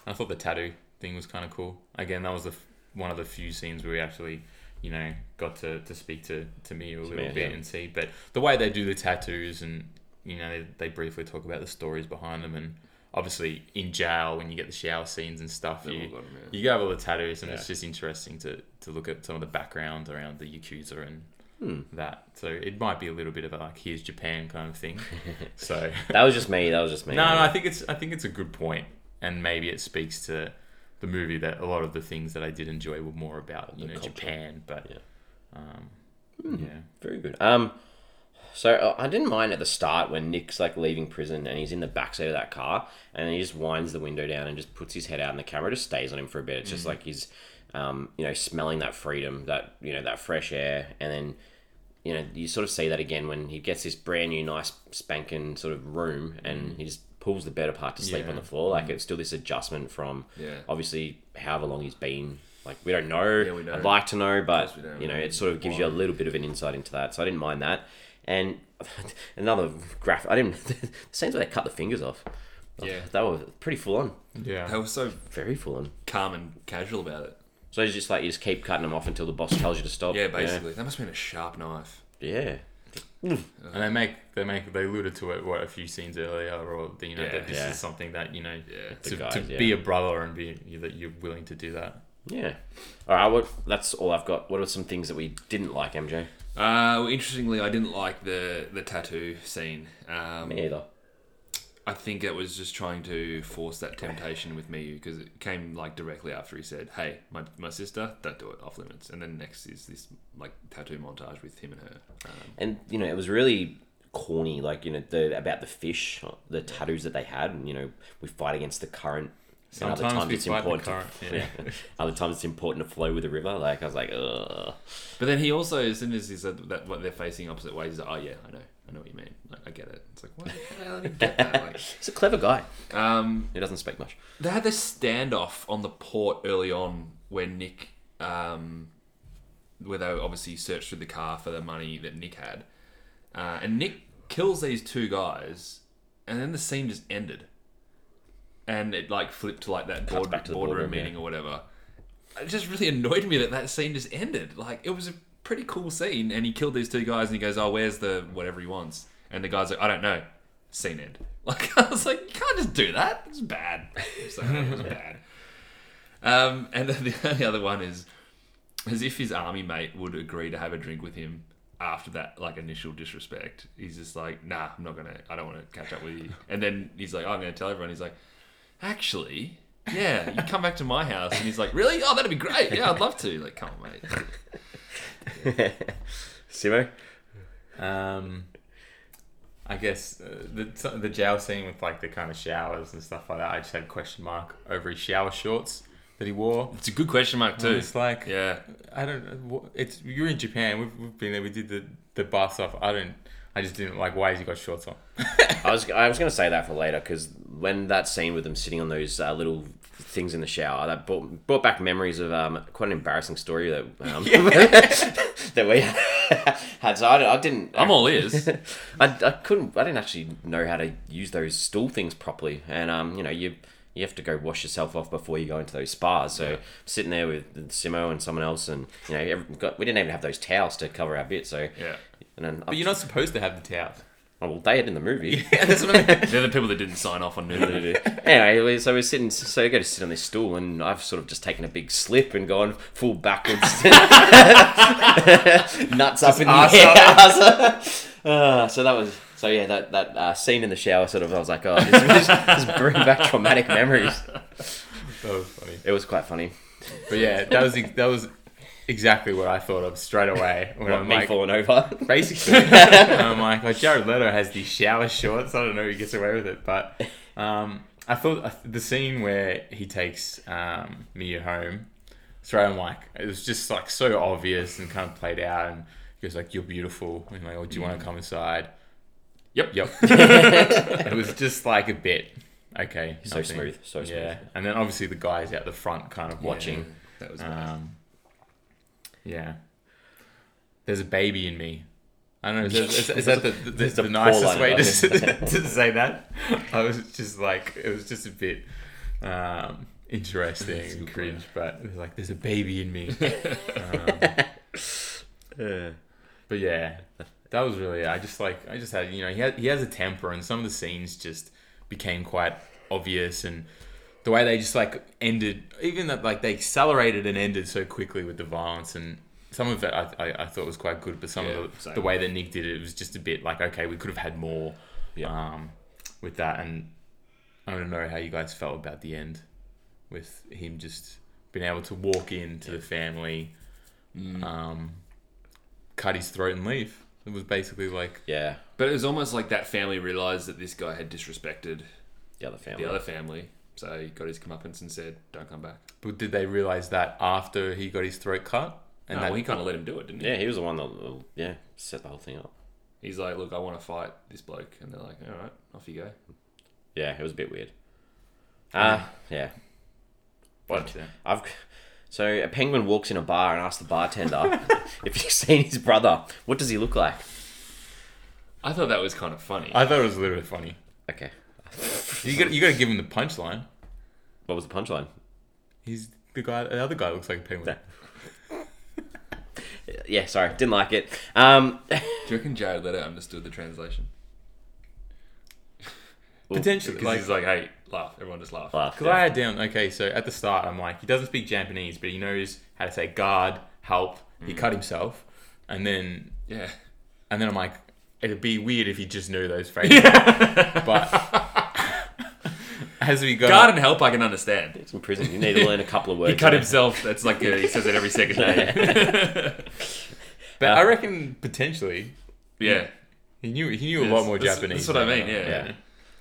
I thought the tattoo thing was kind of cool. Again, that was the f- one of the few scenes where we actually, you know, got to, to speak to to me a little Mia, bit yeah. and see. But the way they do the tattoos and you know they, they briefly talk about the stories behind them and obviously in jail when you get the shower scenes and stuff They've you got 'em, yeah. you go have all the tattoos and Yeah. it's just interesting to, to look at some of the background around the Yakuza and Hmm. that. So it might be a little bit of a like here's Japan kind of thing. (laughs) so That was just me. That was just me. no, no, I think it's I think it's a good point, and maybe it speaks to the movie that a lot of the things that I did enjoy were more about you The know culture. Japan, but Yeah. um, Hmm. yeah, Very good. Um, so uh, I didn't mind at the start when Nick's like leaving prison and he's in the backseat of that car and he just winds the window down and just puts his head out and the camera just stays on him for a bit. It's just like he's, um, you know, smelling that freedom, that you know, that fresh air, and then, you know, you sort of see that again when he gets this brand new, nice spanking sort of room and he just pulls the better part to sleep Yeah. on the floor. Like mm. it's still this adjustment from Yeah. obviously however long he's been. Like we don't know. Yeah, we don't. I'd like to know, but course we don't. you know, it sort of gives you a little bit of an insight into that. So I didn't mind that. And (laughs) another graph. I didn't. the scenes where they cut the fingers off. Yeah. that was pretty full on. yeah. They were so Very full on. calm and casual about it. So it's just like you just keep cutting them off until the boss tells you to stop. Yeah, basically. That must have been a sharp knife. Yeah. And they make they make they alluded to it what a few scenes earlier, or the, you know Yeah. that this Yeah. is something that you know Yeah. To, guys, to yeah. be a brother and be that you're willing to do that. Yeah. All right. What? That's all I've got. What are some things that we didn't like, MJ? Uh, well, interestingly, I didn't like the the tattoo scene. Um, Me either. I think it was just trying to force that temptation with me because it came like directly after he said, "Hey, my, my sister, don't do it, off limits." And then next is this like tattoo montage with him and her. Um, And you know, it was really corny. Like you know, the about the fish, the tattoos that they had. And you know, we fight against the current. And other Sometimes times it's important. current, (laughs) to, yeah. other times it's important to flow with the river. Like I was like, ugh. but then he also, as soon as he said that what they're facing opposite ways, he's like, "Oh yeah, I know, I know what you mean. Like, I get it." It's like, what the hell? I didn't get that. Like, (laughs) He's a clever guy. um, He doesn't speak much. They had this standoff on the port early on where Nick, um, where they obviously searched through the car for the money that Nick had, uh, and Nick kills these two guys, and then the scene just ended, and it like flipped to like that board, back to the boardroom boardroom, meeting or whatever. It just really (laughs) annoyed me that that scene just ended. Like it was a pretty cool scene, and he killed these two guys, and he goes, "Oh, where's the whatever he wants?" And the guy's like, "I don't know." scene end. (laughs) Like I was like, you can't just do that. It's bad. So it was bad. (laughs) Um, and then (laughs) the only other one is as if his army mate would agree to have a drink with him after that like initial disrespect. He's just like, nah, I'm not gonna. I don't want to catch up with you. And then he's like, oh, I'm gonna tell everyone. He's like, actually. Yeah, you come back to my house, and he's like, "Really? Oh, that'd be great. Yeah, I'd love to." Like, come on, mate. (laughs) Simo? Um, I guess uh, the the jail scene with like the kind of showers and stuff like that. I just had a question mark over his shower shorts that he wore. It's a good question mark too. It's like Yeah, I don't. know, It's you're in Japan. We've, we've been there. We did the the bath stuff. I don't. I just didn't like. Why has he got shorts on? (laughs) I was I was going to say that for later because when that scene with them sitting on those uh, little things in the shower that brought, brought back memories of um, quite an embarrassing story that um, (laughs) that we (laughs) had. So I, I didn't. I'm all ears. (laughs) I, I couldn't. I didn't actually know how to use those stool things properly, and um, you know you. You have to go wash yourself off before you go into those spas. So sitting there with Simo and someone else, and you know, every, got, we didn't even have those towels to cover our bit. So Yeah, and then But you're not supposed to have the towels. Oh, well, they had in the movie. (laughs) Yeah, that's what I mean. they're the people that didn't sign off on nudity. (laughs) anyway, so we're sitting, so I go to sit on this stool, and I've sort of just taken a big slip and gone full backwards, (laughs) nuts up in the arse air. Uh, so that was, so yeah, that that uh, scene in the shower, sort of, I was like, oh, this, this, this bring back traumatic memories. That was funny. It was quite funny. But yeah, that was that was exactly what I thought of straight away when What, I'm me like, falling over. (laughs) basically, I'm like, oh, Jared Leto has these shower shorts. I don't know, he gets away with it, but um, I thought uh, the scene where he takes um, Mia home, straight I'm like, it was just like so obvious and kind of played out, and he goes like, "You're beautiful," and like, "Oh, do you want to come inside?" Yep. Yep. (laughs) it was just like a bit. Okay. So nothing. smooth, so smooth. Yeah, and then obviously the guys out the front, kind of watching. That was nice. Um, yeah. There's a baby in me. I don't know. Is, that- is, is that the, the, (laughs) There's the nicest way to, (laughs) to say that? I was just like, it was just a bit um, interesting and cringe, but it was like, there's a baby in me. (laughs) um, but yeah, that was really. I just like. I just had. You know, he had, he has a temper, and some of the scenes just became quite obvious, and the way they just like ended, even that like they accelerated and ended so quickly with the violence, and some of it I, I, I thought was quite good, but some Yeah, of the, the way that Nick did it, it was just a bit like okay, we could have had more. Yeah. Um, with that, and I don't know how you guys felt about the end, with him just being able to walk into the family, um, cut his throat and leave. It was basically like Yeah, But it was almost like that family realized that this guy had disrespected the other family. the other family, so he got his comeuppance and said, "Don't come back." But did they realize that after he got his throat cut? And that, well, he kind of let him do it, didn't he? Yeah, he was the one that uh, yeah set the whole thing up. He's like, "Look, I want to fight this bloke," and they're like, "All right, off you go." Yeah, it was a bit weird. Ah, yeah. What? I've so a penguin walks in a bar and asks the bartender (laughs) if you've seen his brother. What does he look like? I thought that was kind of funny. I thought it was a little bit funny. Okay, You got you got to give him the punchline. what was the punchline? He's the guy. The other guy looks like a penguin. Yeah, sorry, didn't like it. Um, Do you reckon Jared Leto understood the translation? (laughs) Potentially, Because like, he's like, "Hey, laugh!" Everyone just laugh. laugh. Because I had down, okay, so at the start, I'm like, he doesn't speak Japanese, but he knows how to say guard, help. He cut himself. And then, Yeah. and then I'm like, it'd be weird if he just knew those (laughs) phrases. but as we go, Guard and help, I can understand. It's in prison. You need to learn a couple of words. He cut you himself. That's like uh he says it every second (laughs) day. (laughs) but I reckon potentially yeah. he knew he knew a lot more That's- Japanese. that's what I than, mean, uh, yeah. Yeah.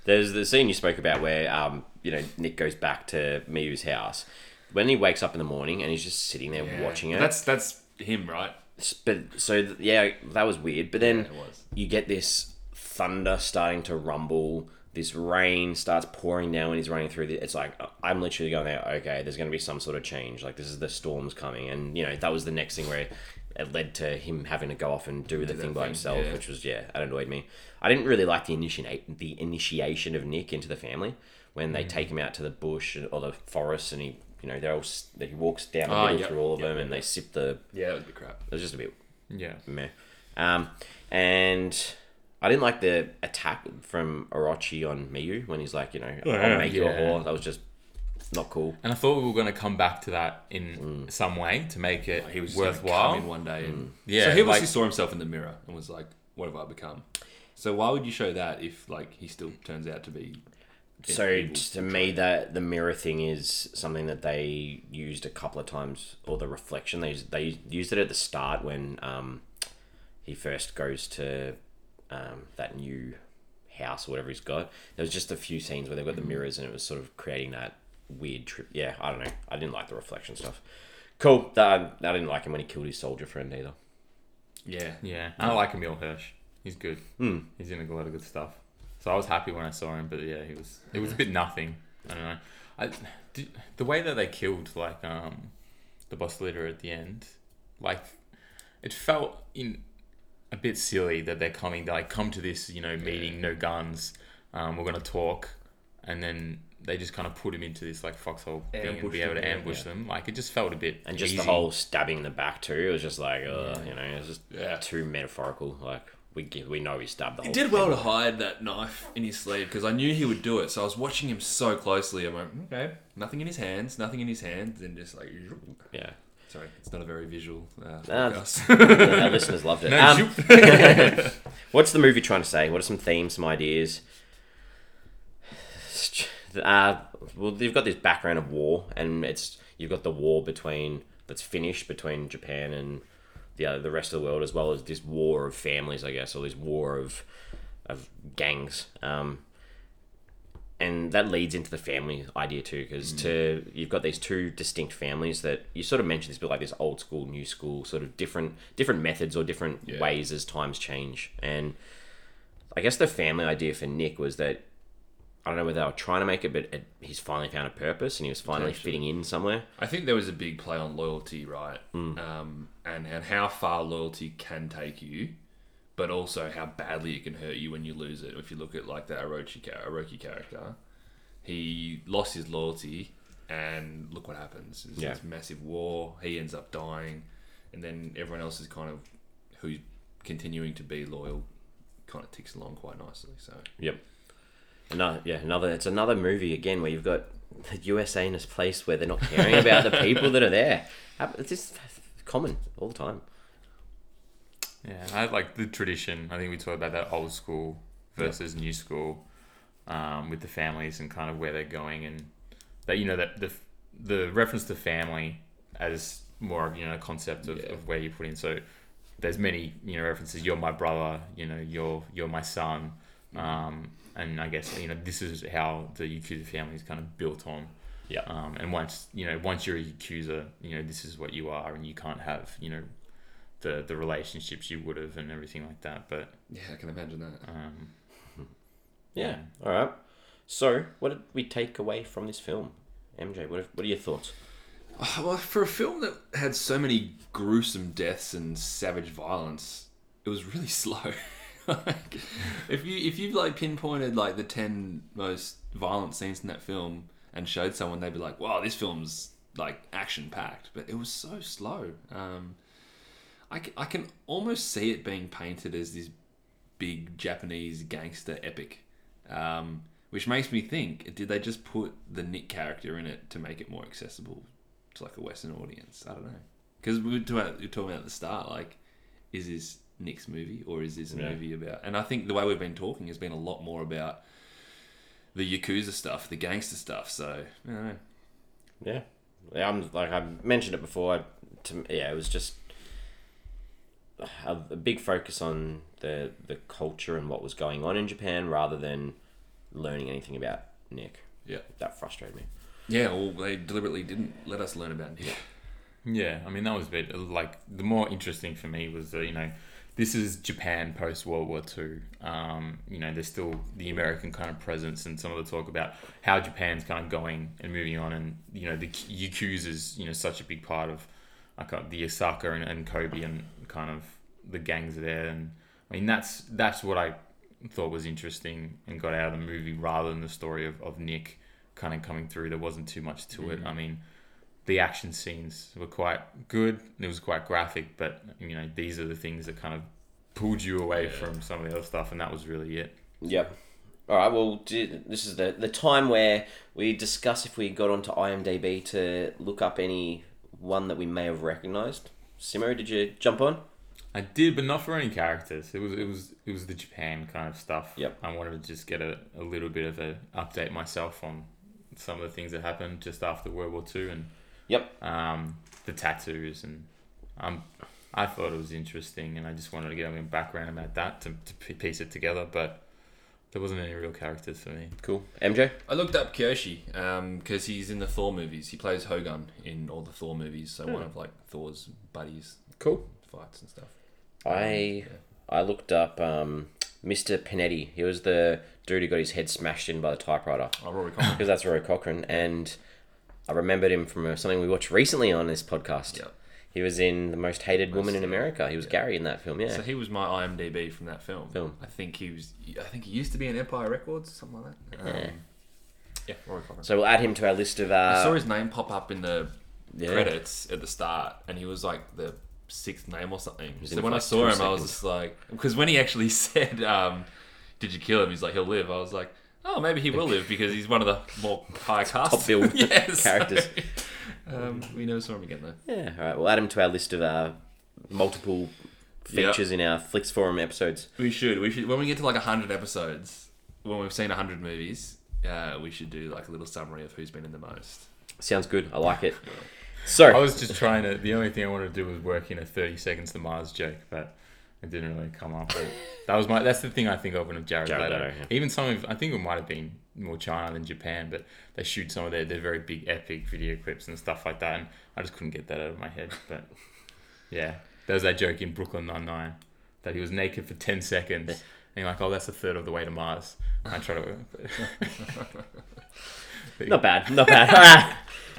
There's the scene you spoke about where um, you know Nick goes back to Miyu's house. When he wakes up in the morning and he's just sitting there Yeah. watching it. That's that's him, right? but so th- yeah, that was weird. But then Yeah, it was. you get this thunder starting to rumble. This rain starts pouring down when he's running through. The, it's like I'm literally going there. Okay, there's going to be some sort of change. Like this is the storm's coming, and you know that was the next thing where it led to him having to go off and do the that thing by thing, himself, yeah. which was yeah, that annoyed me. I didn't really like the initiate the initiation of Nick into the family when Mm. they take him out to the bush or the forest, and he you know they're all he walks down the Ah, middle yep, through all of yep, them, yep, and they sip the. Yeah, that was a bit crap. It was just a bit Yeah. meh. Um, and I didn't like the attack from Orochi on Miyu when he's like, you know, yeah. I'll make you a whore. That was just not cool. And I thought we were going to come back to that in some way to make it He was worthwhile. come in one day. And, Yeah, So he obviously like- saw himself in the mirror and was like, "What have I become?" So why would you show that if like he still turns out to be? So evil? to me, that the mirror thing is something that they used a couple of times, or the reflection they used, they used it at the start when um, he first goes to um, that new house or whatever he's got. There was just a few scenes where they've got the mirrors, and it was sort of creating that weird trip. Yeah, I don't know. I didn't like the reflection stuff. Cool. That, I didn't like him when he killed his soldier friend either. yeah, Yeah, and I like Emile Hirsch. He's good. Hmm. He's in a lot of good stuff. So I was happy when I saw him, but yeah, he was. It was a bit nothing. I don't know. I did, the way that they killed like um the boss leader at the end, like it felt in a bit silly that they're coming. They like come to this you know meeting, no guns. Um, we're gonna talk, and then they just kind of put him into this like foxhole thing and Ambush be able them, to yeah. ambush them. Like it just felt a bit And just easy. the whole stabbing in the back too. It was just like, uh, you know, it was just Yeah. too metaphorical. Like we we know he stabbed the He whole. did well to hide that knife in his sleeve because I knew he would do it. So I was watching him so closely. I'm like, okay, nothing in his hands, nothing in his hands, and just like, Yeah. Sorry, it's not a very visual uh, Ah, podcast. Our (laughs) (laughs) listeners loved it. No, Um, (laughs) what's the movie trying to say? What are some themes, some ideas? Uh, well, you've got this background of war, and it's you've got the war between that's finished between Japan and the other, the rest of the world, as well as this war of families, I guess, or this war of of gangs. Um, and that leads into the family idea too, because to you've got these two distinct families that you sort of mentioned this, bit like this old school, new school, sort of different different methods or different Yeah. ways as times change. And I guess the family idea for Nick was that I don't know whether they were trying to make it, but it, he's finally found a purpose and he was finally fitting in somewhere. I think there was a big play on loyalty, right? Um, and, and how far loyalty can take you, but also how badly it can hurt you when you lose it. If you look at like that Orochi, Orochi character, he lost his loyalty, and look what happens. There's Yeah. this massive war. He ends up dying, and then everyone else is kind of who's continuing to be loyal, kind of ticks along quite nicely. So Yep. Another, yeah, another. It's another movie again where you've got the USA in this place where they're not caring about the people that are there. (laughs) It's just common all the time. Yeah, I like the tradition. I think we talked about that old school versus new school um, with the families and kind of where they're going, and that you know that the the reference to family as more of you know a concept of, Yeah. of where you put in. So there's many you know references. You're my brother. You know you're you're my son. Um, and I guess you know this is how the Yakuza family is kind of built on. Yeah. Um, and once you know, once you're a Yakuza, you know this is what you are, and you can't have you know the the relationships you would have and everything like that. But yeah, I can imagine that. um, (laughs) Yeah. All right. So, what did we take away from this film, MJ? What What are your thoughts? Oh, Well, for a film that had so many gruesome deaths and savage violence, it was really (laughs) slow. like, if you if you like pinpointed like the ten most violent scenes in that film and showed someone, they'd be like, "Wow, this film's like action packed," but it was so slow. Um, I, c- I can almost see it being painted as this big Japanese gangster epic. Um, which makes me think, did they just put the Nick character in it to make it more accessible to like a Western audience? I don't know. Because we were talking about, we were talking about at the start, like, is this Nick's movie or is this a Yeah. movie about? And I think the way we've been talking has been a lot more about the Yakuza stuff, the gangster stuff. So, I don't know. Yeah. Yeah, I'm like I mentioned it before. I, to, yeah, it was just a, a big focus on the the culture and what was going on in Japan, rather than learning anything about Nick. Yeah. That frustrated me. Yeah, well, they deliberately didn't let us learn about Nick. (laughs) yeah, I mean that was a bit like the more interesting for me was that you know this is Japan post World War Two. Um, you know, there's still the American kind of presence and some of the talk about how Japan's kind of going and moving on, and you know the Yakuza is you know such a big part of like uh, the Osaka and, and Kobe and kind of the gangs there, and I mean that's that's what I thought was interesting and got out of the movie rather than the story of, of Nick kind of coming through. There wasn't too much to it. Mm-hmm. I mean, the action scenes were quite good. It was quite graphic, but you know these are the things that kind of pulled you away Yeah. from some of the other stuff, and that was really it. Yep. All right. Well, this is the the time where we discuss if we got onto IMDb to look up any one that we may have recognised. Simo, did you jump on? I did, but not for any characters. It was it was it was the Japan kind of stuff. Yep. I wanted to just get a, a little bit of a update myself on some of the things that happened just after World War Two and Yep. um, the tattoos and um, I thought it was interesting and I just wanted to get a little background about that to, to piece it together, but there wasn't any real characters for me. Cool. MJ. I looked up Kyoshi because he's in the Thor movies. He plays Hogun in all the Thor movies, so one of like Thor's buddies Cool. fights and stuff. I I looked up um, Mr. Panetti. He was the dude who got his head smashed in by the typewriter. Oh, Rory Cochrane. (laughs) because that's Rory Cochrane, and I remembered him from uh, something we watched recently on this podcast. Yeah. He was in the most hated woman in uh, America. He was Gary in that film. Yeah. So he was my IMDb from that film. Film. I think he was. I think he used to be in Empire Records, something like that. Um, Yeah. yeah, Rory. So we'll add him to our list of. I saw Uh, his name pop up in the Yeah. credits at the start, and he was like the sixth name or something. So when for I saw him, I was just like, because when he actually (laughs) said, um, "Did you kill him?" He's like, "He'll live." I was like, "Oh, maybe he will live because he's one of the more high (laughs) cast Top billed (laughs) characters. Um, we never saw him again though. yeah. All right. We'll add him to our list of uh, multiple Yep. features in our Flicks Forum episodes. We should. We should. When we get to like hundred episodes, when we've seen hundred movies, uh, we should do like a little summary of who's been in the most. Sounds good. I like it. (laughs) So I was just trying to. The only thing I wanted to do was work in a thirty seconds to Mars joke, but it didn't really come up. But that was my. That's the thing I think of when of Jared, Jared Leto. Leto, yeah. Even some of. I think it might have been more China than Japan, but they shoot some of their their very big epic video clips and stuff like that, and I just couldn't get that out of my head. But (laughs) yeah, there was that joke in Brooklyn Nine Nine that he was naked for ten seconds. And you're like, oh, that's a third of the way to Mars. And I try to. (laughs) not bad. Not bad.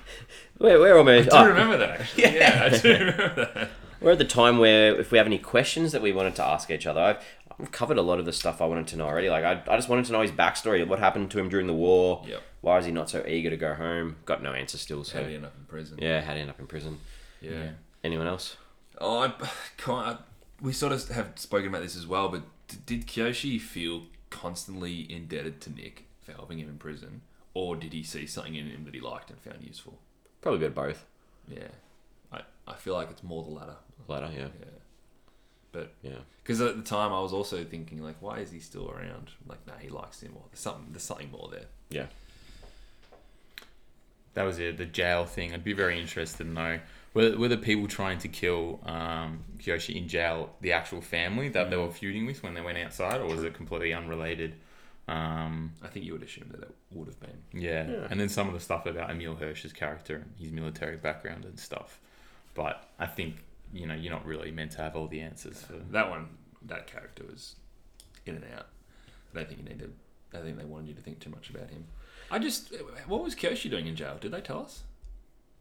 (laughs) we're, we're almost. I oh, do remember that. Actually. Yeah, I do remember that. We're at the time where if we have any questions that we wanted to ask each other, I've, I've covered a lot of the stuff I wanted to know already. Like I, I just wanted to know his backstory, what happened to him during the war. Yep. Why is he not so eager to go home? Got no answer still. So How did he end up in prison? yeah, how did he end up in prison? Yeah. Yeah. Anyone else? Oh, I, (sighs) can't, I, we sort of have spoken about this as well, but d- did Kyoshi feel constantly indebted to Nick for helping him in prison, or did he see something in him that he liked and found useful? Probably a bit of both. Yeah, I, I feel like it's more the latter. Later, yeah, Yeah, but yeah. because at the time I was also thinking like, why is he still around? Like, nah, he likes him, more. there's something, there's something more there. Yeah. that was it, the jail thing. I'd be very interested to know were, were the people trying to kill um, Kyoshi in jail the actual family that they were feuding with when they went outside, or was it completely unrelated? Um, I think you would assume that it would have been. yeah. Yeah. and then some of the stuff about Emile Hirsch's character and his military background and stuff. But I think you know you're not really meant to have all the answers for. That one, that character was in and out. I don't think you need to. I think they wanted you to think too much about him. I just, what was Kyoshi doing in jail? Did they tell us?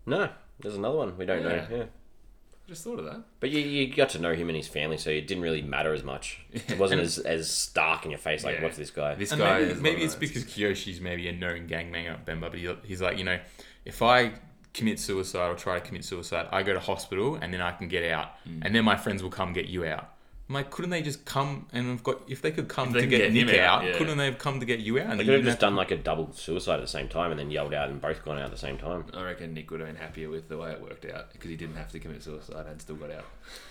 No, there's another one we don't know. Yeah. Yeah. I just thought of that. But you, you got to know him and his family, so it didn't really matter as much. It wasn't (laughs) as, as stark in your face, like, Yeah. what's this guy? This And guy maybe, is maybe it's because Kyoshi's maybe a known gangbanger, Bemba, but he, he's like, you know, if I commit suicide or try to commit suicide, I go to hospital and then I can get out, Mm. and then my friends will come get you out. I'm like, couldn't they just come and have got if they could come they to get, get Nick out, out, yeah. couldn't they have come to get you out? And They could have just done like a double suicide at the same time and then yelled out and both gone out at the same time. I reckon Nick would have been happier with the way it worked out because he didn't have to commit suicide and still got out.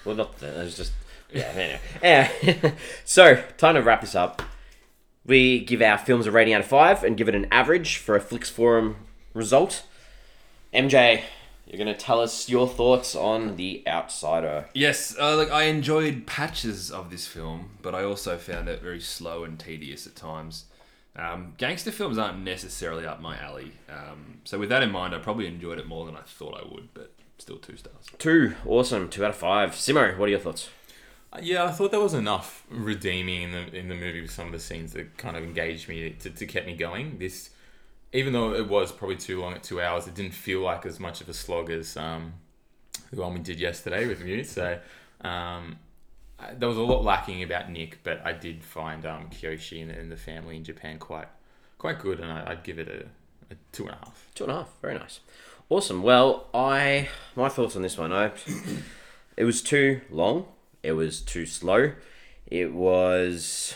Well, not that. It was just. Yeah, anyway. Yeah. (laughs) so, time to wrap this up. We give our films a rating out of 5 and give it an average for a Flicks Forum result. MJ, you're going to tell us your thoughts on The Outsider. Yes, uh, like I enjoyed patches of this film, but I also found it very slow and tedious at times. Um, gangster films aren't necessarily up my alley, um, so with that in mind, I probably enjoyed it more than I thought I would, but still two stars. 2. Awesome. 2 out of 5. Simo, what are your thoughts? Yeah, I thought there was enough redeeming in the in the movie with some of the scenes that kind of engaged me to, to keep me going. This, even though it was probably too long at two hours, it didn't feel like as much of a slog as um, the one we did yesterday with Mute. So um, I- there was a lot lacking about Nick, but I did find um, Kyoshi and, and the family in Japan quite quite good, and I, I'd give it a, a two and a half. Two and a half. Very nice. Awesome. Well, I my thoughts on this one. I it was too long. It was too slow. It was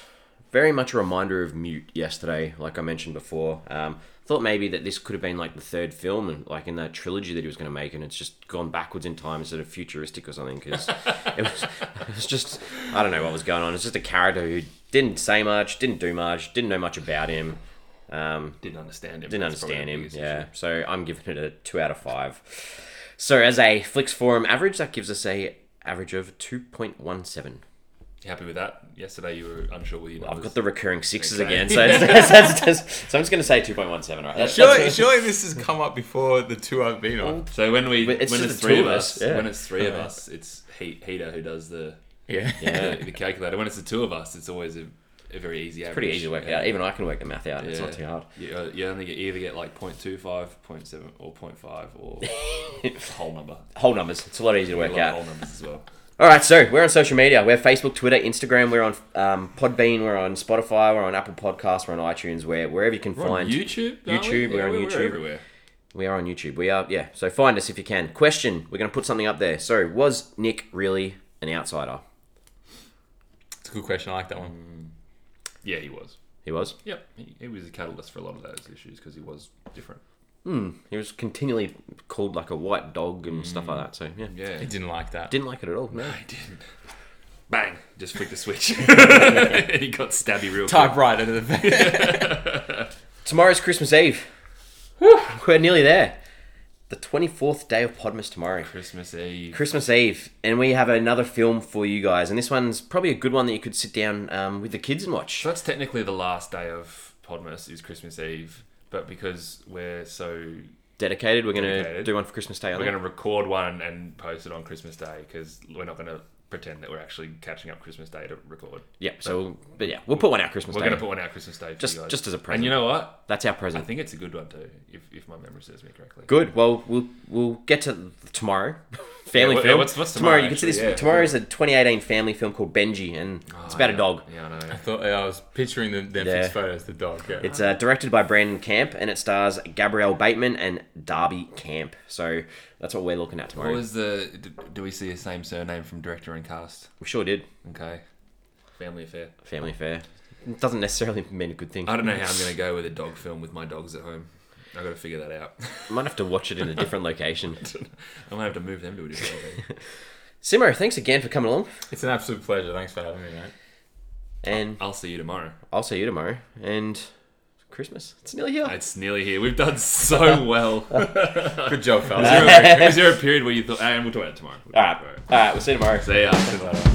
very much a reminder of Mute yesterday, like I mentioned before. Um, thought maybe that this could have been like the third film and like in that trilogy that he was going to make and it's just gone backwards in time instead of futuristic or something because (laughs) it, was, it was just i don't know what was going on. It's just a character who didn't say much didn't do much didn't know much about him um, didn't understand him. didn't understand him yeah. so i'm giving it a two out of five. So as a flicks forum average that gives us a average of 2.17 happy with that? Yesterday you were unsure with your I've got the recurring sixes Okay. again, so, (laughs) it's, that's- that's- so I'm just going to say two point one seven. Right? That's, Surely, that's- surely this has come up before the two I've been on. So when we But it's when just it's the three two of of us, us, yeah. when it's three of us, it's he, Heater who does the Yeah. Yeah. the, the calculator. When it's the two of us, it's always a, a very easy average. pretty easy to work Yeah. out. Even I can work the math out. It's not too hard. You, uh, you only get, you either get like 0.25, 0.7, or 0.5, or (laughs) whole number. Whole numbers. It's a lot easier to work lot out. whole numbers as well. All right, so we're on social media. We're Facebook, Twitter, Instagram. We're on um, Podbean. We're on Spotify. We're on Apple Podcasts. We're on iTunes. We're wherever you can We're find on YouTube. aren't we? YouTube, we're on we're YouTube. everywhere. We are on YouTube. We are, yeah. So find us if you can. Question: We're going to put something up there. So, was Nick really an outsider? It's a good question. I like that one. Yeah, he was. He was. Yep, he, he was a catalyst for a lot of those issues because he was different. Hmm. He was continually called like a white dog and stuff like that. So yeah, Yeah, He didn't like that. didn't like it at all. No. I didn't. Bang! Just flicked the switch. and (laughs) he got stabby real quick. Typewriter to the (laughs) Tomorrow's Christmas Eve. We're nearly there. The twenty fourth day of Podmas tomorrow. Christmas Eve. Christmas Eve, and we have another film for you guys, and this one's probably a good one that you could sit down um, with the kids and watch. So that's technically the last day of Podmas is Christmas Eve, but because we're so Dedicated. We're going to do one for Christmas Day. we're going to record one and post it on Christmas Day because we're not going to pretend that we're actually catching up Christmas Day to record. Yeah. So, we'll, but yeah, we'll put one out Christmas We're Day. going to put one out Christmas Day Just- just as a present. And you know what? That's our present. I think it's a good one too, if, if my memory serves me correctly. Good. Well, we'll we'll get to tomorrow. (laughs) Family what- film. what's- what's tomorrow? tomorrow, You can see this. Yeah, tomorrow is a 2018 family film called Benji, and it's Oh, about yeah. a dog. Yeah, I know. I thought I was picturing the Netflix Yeah. photos, the dog. Yeah. It's uh, directed by Brandon Camp, and it stars Gabriel Bateman and Darby Camp. So that's what we're looking at tomorrow. What tomorrow. was the? Do we see the same surname from director and cast? we sure did. Okay. Family affair. Family affair. It doesn't necessarily mean a good thing. I don't know how I'm going to go with a dog film with my dogs at home. I got to figure that out. I might have to watch it in a (laughs) different location. I might have to move them to a different location. (laughs) Simo, thanks again for coming along, It's an absolute pleasure. Thanks for having me, mate. and I'll see you tomorrow. I'll see you tomorrow. And Christmas, it's nearly here. It's nearly here. We've done so (laughs) well. Good job, fellas. Was there, a, was there a period where you thought, and we'll talk about it tomorrow. All right, all right, we'll see you tomorrow. See ya. See you later.